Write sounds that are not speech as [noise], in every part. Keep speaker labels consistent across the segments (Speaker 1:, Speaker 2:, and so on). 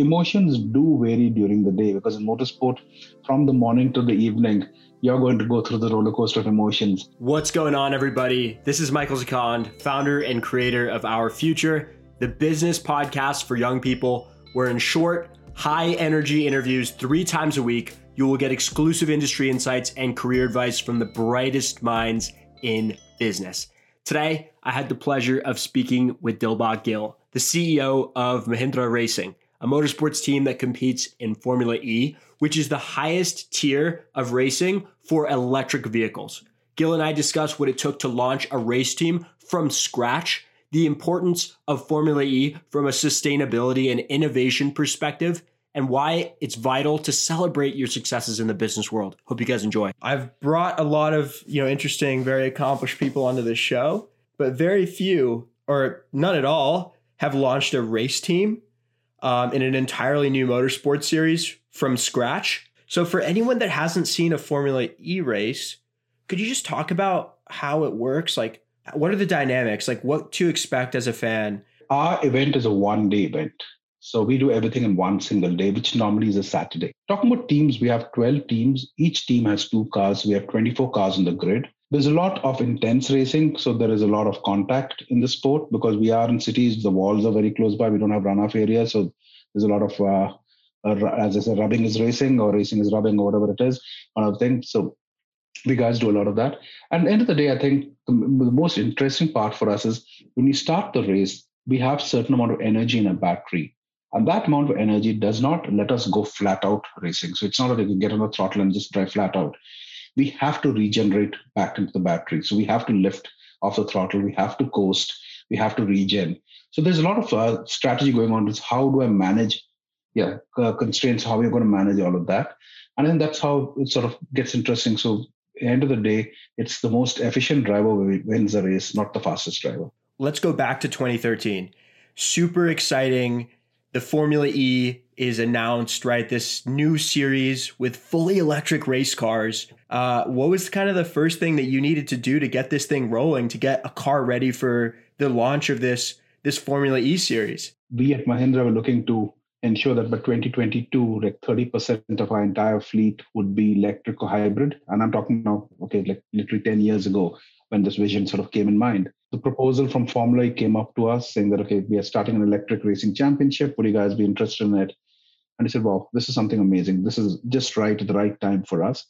Speaker 1: emotions do vary during the day because in motorsport, from the morning to the evening, you're going to go through the roller coaster of emotions.
Speaker 2: What's going on, everybody? This is Michael Zakand, founder and creator of Our Future, the business podcast for young people, where in short, high energy interviews three times a week, you will get exclusive industry insights and career advice from the brightest minds in business. Today, I had the pleasure of speaking with Dilbagh Gill, the CEO of Mahindra Racing, a motorsports team that competes in Formula E, which is the highest tier of racing for electric vehicles. Gill and I discuss what it took to launch a race team from scratch, the importance of Formula E from a sustainability and innovation perspective, and why it's vital to celebrate your successes in the business world. Hope you guys enjoy. I've brought a lot of, you know, interesting, very accomplished people onto this show, but very few or none at all have launched a race team um, in an entirely new motorsport series from scratch. So for anyone that hasn't seen a Formula E race, could you just talk about how it works? Like what are the dynamics? Like what to expect as a fan?
Speaker 1: Our event is a one day event. So we do everything in one single day, which normally is a Saturday. Talking about teams, we have 12 teams. Each team has two cars. We have 24 cars on the grid. There's a lot of intense racing. So there is a lot of contact in the sport because we are in cities. The walls are very close by. We don't have runoff areas. So there's a lot of, uh, uh, as I said, rubbing is racing or racing is rubbing or whatever it is, one of the things. So we guys do a lot of that. And end of the day, I think the, the most interesting part for us is when we start the race, we have certain amount of energy in a battery and that amount of energy does not let us go flat out racing. So it's not that you can get on the throttle and just drive flat out. We have to regenerate back into the battery. So we have to lift off the throttle. We have to coast. We have to regen. So there's a lot of uh, strategy going on. Is how do I manage, yeah, uh, constraints? How are you going to manage all of that? And then that's how it sort of gets interesting. So end of the day, it's the most efficient driver wins the race, not the fastest driver.
Speaker 2: Let's go back to 2013. Super exciting the Formula E is announced, right? This new series with fully electric race cars. Uh, what was kind of the first thing that you needed to do to get this thing rolling, to get a car ready for the launch of this this Formula E series?
Speaker 1: We at Mahindra were looking to ensure that by 2022, like 30% of our entire fleet would be electric or hybrid. And I'm talking now, okay, like literally 10 years ago when this vision sort of came in mind. The proposal from Formula E came up to us saying that, okay, we are starting an electric racing championship. Would you guys be interested in it? And he said, wow, this is something amazing. This is just right at the right time for us.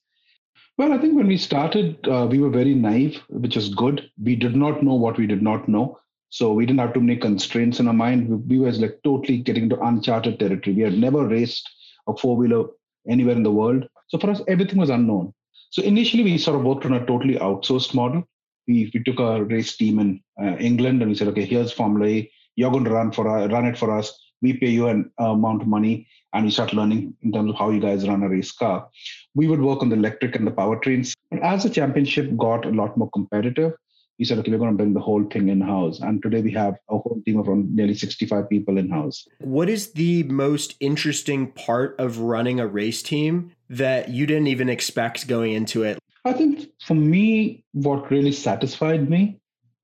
Speaker 1: Well, I think when we started, uh, we were very naive, which is good. We did not know what we did not know. So we didn't have too many constraints in our mind. We, we were like totally getting into uncharted territory. We had never raced a four wheeler anywhere in the world. So for us, everything was unknown. So initially, we sort of worked on a totally outsourced model we, we took a race team in uh, England and we said, okay, here's Formula. You're going to run for uh, run it for us. We pay you an amount of money, and we start learning in terms of how you guys run a race car. We would work on the electric and the powertrains. But as the championship got a lot more competitive, we said, okay, we're going to bring the whole thing in house. And today we have a whole team of around nearly 65 people in house.
Speaker 2: What is the most interesting part of running a race team that you didn't even expect going into it?
Speaker 1: I think for me, what really satisfied me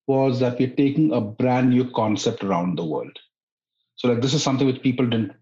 Speaker 1: was that we're taking a brand new concept around the world. So, like, this is something which people didn't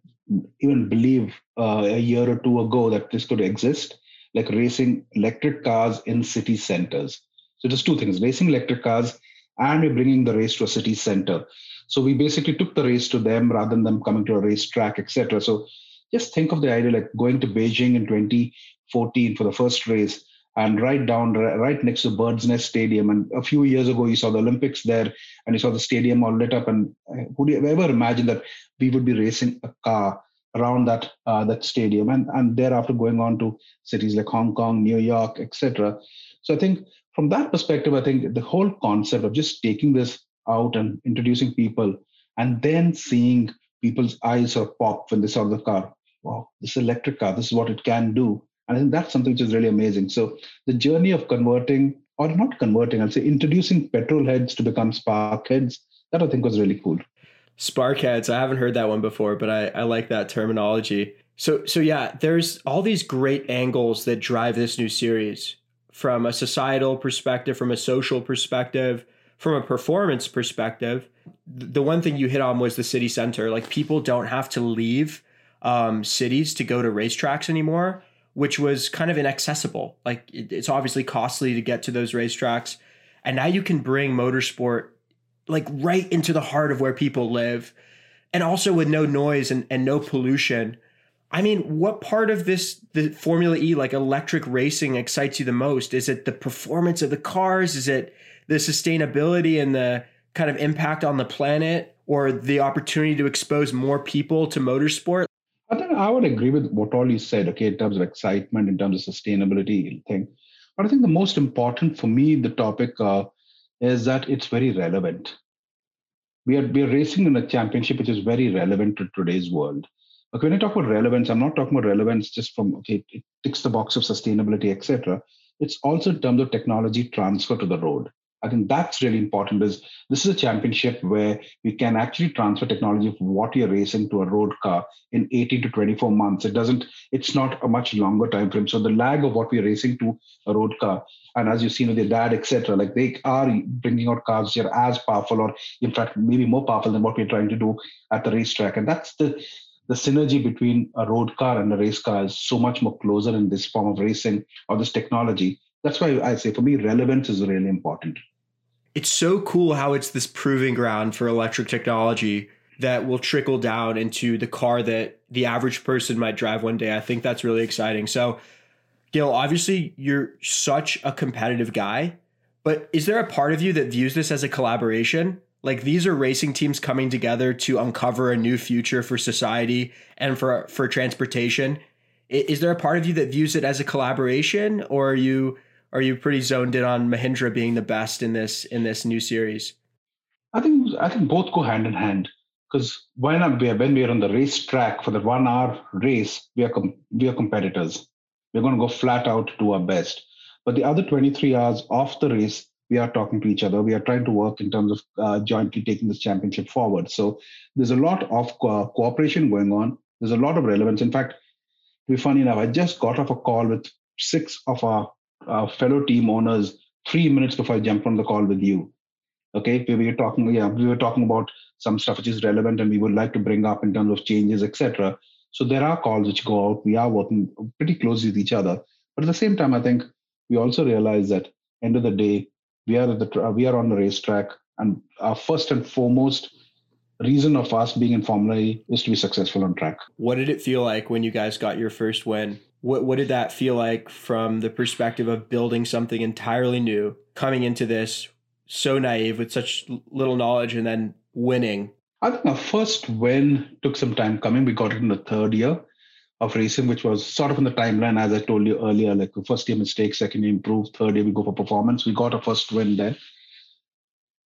Speaker 1: even believe uh, a year or two ago that this could exist, like racing electric cars in city centers. So, just two things racing electric cars, and we're bringing the race to a city center. So, we basically took the race to them rather than them coming to a racetrack, etc. So, just think of the idea like going to Beijing in 2014 for the first race and right down right next to Bird's Nest Stadium. And a few years ago, you saw the Olympics there, and you saw the stadium all lit up. And uh, would you ever imagine that we would be racing a car around that uh, that stadium, and and thereafter going on to cities like Hong Kong, New York, etc. So I think from that perspective, I think the whole concept of just taking this out and introducing people, and then seeing people's eyes sort of pop when they saw the car. Wow, this electric car, this is what it can do and I think that's something which is really amazing. So the journey of converting, or not converting, I'll say introducing petrol heads to become spark heads, that I think was really cool.
Speaker 2: Spark heads, I haven't heard that one before, but I, I like that terminology. So so yeah, there's all these great angles that drive this new series from a societal perspective, from a social perspective, from a performance perspective. The one thing you hit on was the city center. Like people don't have to leave um, cities to go to racetracks anymore, which was kind of inaccessible. Like it, it's obviously costly to get to those racetracks, and now you can bring motorsport like right into the heart of where people live, and also with no noise and, and no pollution. I mean, what part of this the Formula E like electric racing excites you the most? Is it the performance of the cars? Is it the sustainability and the kind of impact on the planet or the opportunity to expose more people to motorsport?
Speaker 1: I would agree with what all you said, okay, in terms of excitement, in terms of sustainability thing. But I think the most important for me, the topic uh, is that it's very relevant. We are, we are racing in a championship which is very relevant to today's world. Okay, when I talk about relevance, I'm not talking about relevance just from, okay, it ticks the box of sustainability, etc. It's also in terms of technology transfer to the road. I think that's really important. Is this is a championship where we can actually transfer technology of what you're racing to a road car in 18 to 24 months. It doesn't. It's not a much longer time frame. So the lag of what we're racing to a road car, and as you've seen with your dad, etc., like they are bringing out cars that are as powerful, or in fact maybe more powerful than what we're trying to do at the racetrack. And that's the the synergy between a road car and a race car is so much more closer in this form of racing or this technology. That's why I say for me, relevance is really important
Speaker 2: it's so cool how it's this proving ground for electric technology that will trickle down into the car that the average person might drive one day. I think that's really exciting. So, Gill, obviously you're such a competitive guy, but is there a part of you that views this as a collaboration? Like these are racing teams coming together to uncover a new future for society and for for transportation. Is there a part of you that views it as a collaboration or are you are you pretty zoned in on Mahindra being the best in this in this new series?
Speaker 1: I think I think both go hand in hand because when when we are on the racetrack for the one hour race, we are com- we are competitors. We're going to go flat out to our best. But the other 23 hours off the race, we are talking to each other. We are trying to work in terms of uh, jointly taking this championship forward. So there's a lot of co- cooperation going on. There's a lot of relevance. In fact, to be funny enough, I just got off a call with six of our uh, fellow team owners three minutes before I jump on the call with you. Okay, we were talking, yeah, we were talking about some stuff which is relevant and we would like to bring up in terms of changes, etc. So there are calls which go out. We are working pretty closely with each other, but at the same time, I think we also realize that end of the day, we are at the we are on the racetrack, and our first and foremost reason of us being in Formula E is to be successful on track.
Speaker 2: What did it feel like when you guys got your first win? What what did that feel like from the perspective of building something entirely new, coming into this so naive with such little knowledge, and then winning?
Speaker 1: I think our first win took some time coming. We got it in the third year of racing, which was sort of in the timeline, as I told you earlier, like first year mistake, second year improve, third year we go for performance. We got a first win there.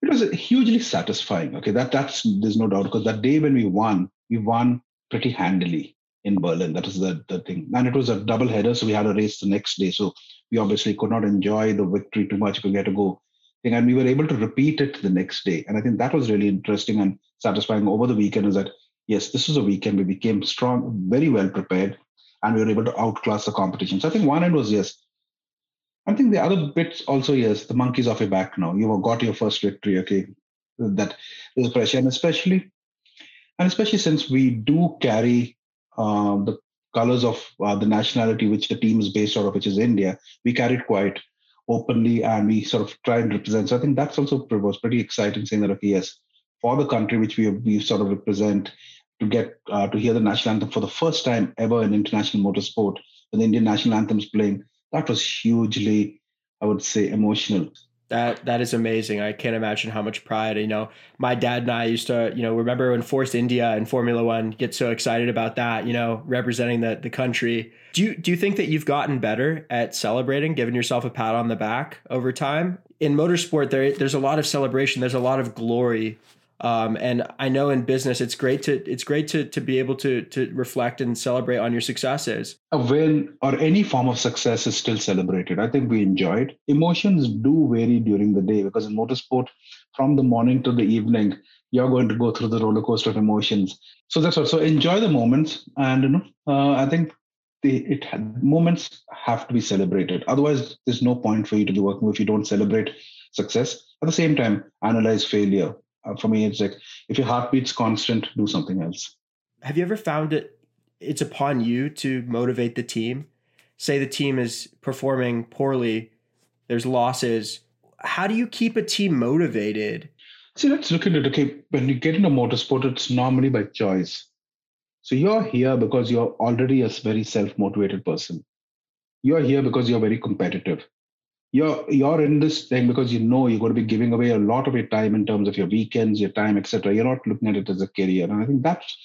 Speaker 1: It was hugely satisfying. Okay, that that's there's no doubt because that day when we won, we won pretty handily in Berlin. That is the, the thing. And it was a double header, so we had a race the next day. So we obviously could not enjoy the victory too much because we had to go. And we were able to repeat it the next day. And I think that was really interesting and satisfying over the weekend is that, yes, this was a weekend we became strong, very well prepared, and we were able to outclass the competition. So I think one end was, yes. I think the other bits also, yes, the monkey's off your back now. You have got your first victory, okay? That is pressure. And especially, and especially since we do carry uh, the colors of uh, the nationality which the team is based out of, which is India, we carried quite openly and we sort of try and represent. So I think that's also was pretty exciting, saying that okay, yes, for the country which we we sort of represent, to get uh, to hear the national anthem for the first time ever in international motorsport, when the Indian national anthem is playing, that was hugely, I would say, emotional.
Speaker 2: That that is amazing. I can't imagine how much pride. You know, my dad and I used to, you know, remember when Force India and Formula One get so excited about that. You know, representing the the country. Do you do you think that you've gotten better at celebrating, giving yourself a pat on the back over time? In motorsport, there there's a lot of celebration. There's a lot of glory um, and I know in business, it's great to it's great to to be able to to reflect and celebrate on your successes.
Speaker 1: A win or any form of success is still celebrated. I think we enjoy it. Emotions do vary during the day because in motorsport, from the morning to the evening, you're going to go through the roller coaster of emotions. So that's what. So enjoy the moments, and you know, uh, I think the it moments have to be celebrated. Otherwise, there's no point for you to be working if you don't celebrate success. At the same time, analyze failure uh, Uh, for me it's like if your heartbeat's constant do something else
Speaker 2: have you ever found it it's upon you to motivate the team. Say the team is performing poorly, there's losses. How do you keep a team motivated?
Speaker 1: See, let's look at it. Okay, when you get into motorsport, it's normally by choice. So you're here because you're already a very self-motivated person. You're here because you're very competitive. You're you're in this thing because you know you're going to be giving away a lot of your time in terms of your weekends, your time, etc. You're not looking at it as a career, and I think that's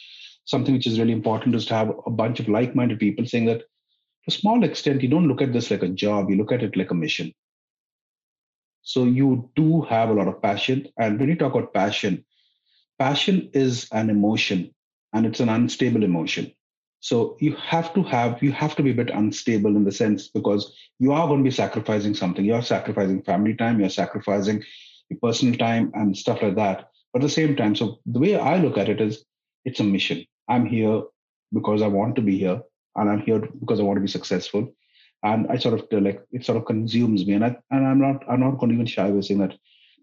Speaker 1: something which is really important is to have a bunch of like-minded people saying that to a small extent you don't look at this like a job you look at it like a mission. So you do have a lot of passion. And when you talk about passion passion is an emotion and it's an unstable emotion so you have to have you have to be a bit unstable in the sense because you are going to be sacrificing something you're sacrificing family time you're sacrificing your personal time and stuff like that but at the same time so the way i look at it is it's a mission I'm here because I want to be here, and I'm here because I want to be successful. And I sort of like it sort of consumes me, and I and I'm not I'm not going to even shy away saying that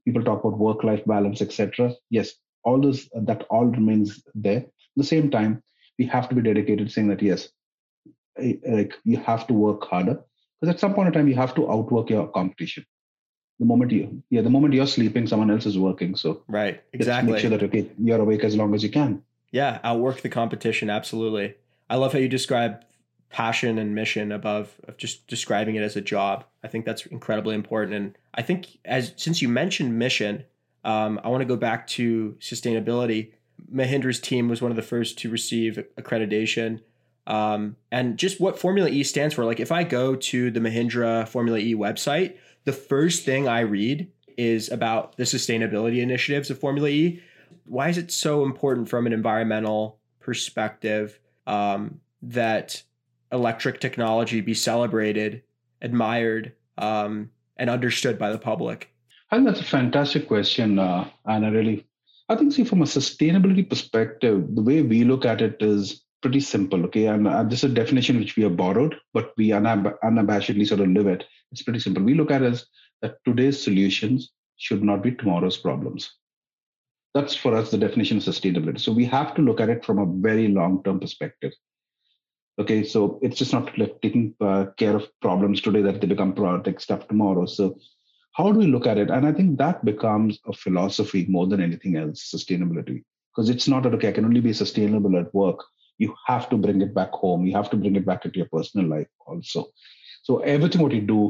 Speaker 1: people talk about work life balance, etc. Yes, all those that all remains there. At the same time, we have to be dedicated, saying that yes, like you have to work harder because at some point in time you have to outwork your competition the moment you yeah the moment you're sleeping someone else is working so
Speaker 2: right exactly
Speaker 1: make sure that okay you're awake as long as you can
Speaker 2: yeah, outwork the competition. Absolutely. I love how you describe passion and mission above of just describing it as a job. I think that's incredibly important. And I think as since you mentioned mission, um, I want to go back to sustainability. Mahindra's team was one of the first to receive accreditation. Um, and just what Formula E stands for. Like if I go to the Mahindra Formula E website, the first thing I read is about the sustainability initiatives of Formula E why is it so important from an environmental perspective um, that electric technology be celebrated, admired, um, and understood by the public?
Speaker 1: I think that's a fantastic question, uh, and really, I think, see, from a sustainability perspective, the way we look at it is pretty simple. Okay, and uh, this is a definition which we have borrowed, but we unab- unabashedly sort of live it. It's pretty simple. We look at it as that today's solutions should not be tomorrow's problems that's for us the definition of sustainability so we have to look at it from a very long term perspective okay so it's just not like taking uh, care of problems today that they become product stuff tomorrow so how do we look at it and i think that becomes a philosophy more than anything else sustainability because it's not that okay i can only be sustainable at work you have to bring it back home you have to bring it back into your personal life also so everything what you do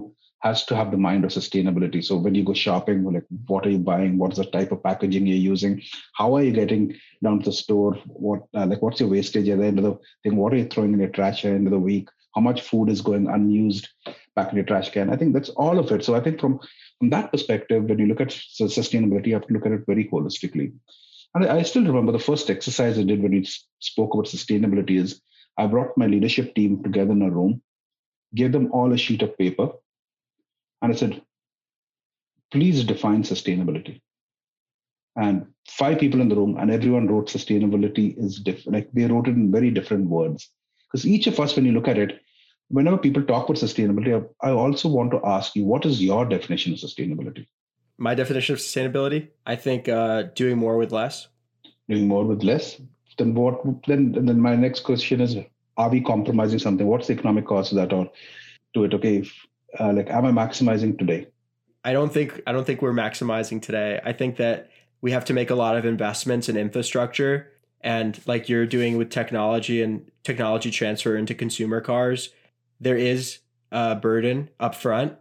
Speaker 1: has to have the mind of sustainability. So when you go shopping, like what are you buying? What's the type of packaging you're using? How are you getting down to the store? What uh, like what's your wastage at the end of the thing? What are you throwing in your trash at the end of the week? How much food is going unused back in your trash can? I think that's all of it. So I think from from that perspective, when you look at sustainability, you have to look at it very holistically. And I still remember the first exercise I did when we spoke about sustainability is I brought my leadership team together in a room, gave them all a sheet of paper, and I said, please define sustainability. And five people in the room, and everyone wrote sustainability is different. Like they wrote it in very different words. Because each of us, when you look at it, whenever people talk about sustainability, I also want to ask you, what is your definition of sustainability?
Speaker 2: My definition of sustainability, I think uh, doing more with less.
Speaker 1: Doing more with less. Then what? Then then my next question is: Are we compromising something? What's the economic cost of that, or to it? Okay, if uh, like am i maximizing today
Speaker 2: i don't think i don't think we're maximizing today i think that we have to make a lot of investments in infrastructure and like you're doing with technology and technology transfer into consumer cars there is a burden up front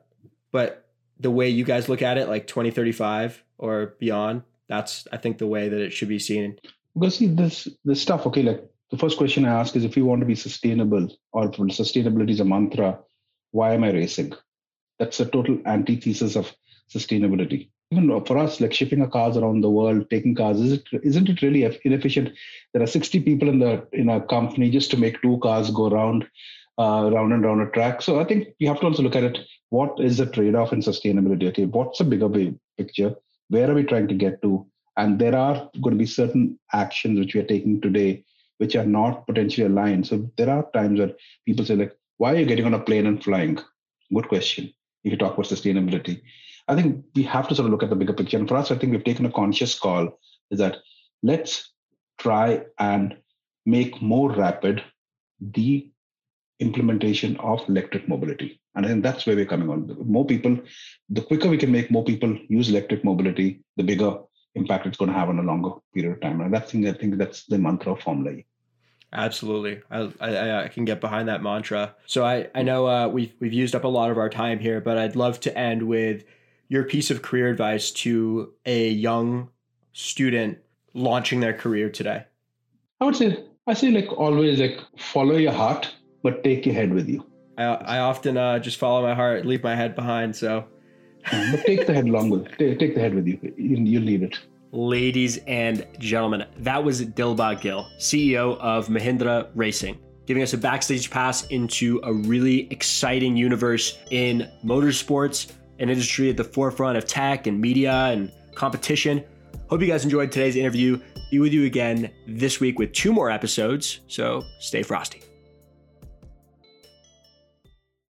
Speaker 2: but the way you guys look at it like 2035 or beyond that's i think the way that it should be seen
Speaker 1: because see this this stuff okay like the first question i ask is if you want to be sustainable or sustainability is a mantra why am I racing? That's a total antithesis of sustainability. Even for us, like shipping our cars around the world, taking cars, is it, isn't it really inefficient? There are 60 people in the in a company just to make two cars go around, uh, round and round a track. So I think you have to also look at it. What is the trade-off in sustainability? Okay, what's the bigger picture? Where are we trying to get to? And there are going to be certain actions which we are taking today which are not potentially aligned. So there are times where people say like, why are you getting on a plane and flying? Good question. If you talk about sustainability, I think we have to sort of look at the bigger picture. And for us, I think we've taken a conscious call is that let's try and make more rapid the implementation of electric mobility. And I think that's where we're coming on. More people, the quicker we can make more people use electric mobility, the bigger impact it's going to have on a longer period of time. And that's thing I think that's the mantra of Formula E.
Speaker 2: Absolutely, I, I, I can get behind that mantra. So I I know uh, we've we've used up a lot of our time here, but I'd love to end with your piece of career advice to a young student launching their career today.
Speaker 1: I would say I say like always like follow your heart, but take your head with you.
Speaker 2: I I often uh, just follow my heart, leave my head behind. So,
Speaker 1: but take the head along with [laughs] take, take the head with you. you. You'll need it.
Speaker 2: Ladies and gentlemen, that was Dilbagh Gill, CEO of Mahindra Racing, giving us a backstage pass into a really exciting universe in motorsports, an industry at the forefront of tech and media and competition. Hope you guys enjoyed today's interview. Be with you again this week with two more episodes, so stay frosty.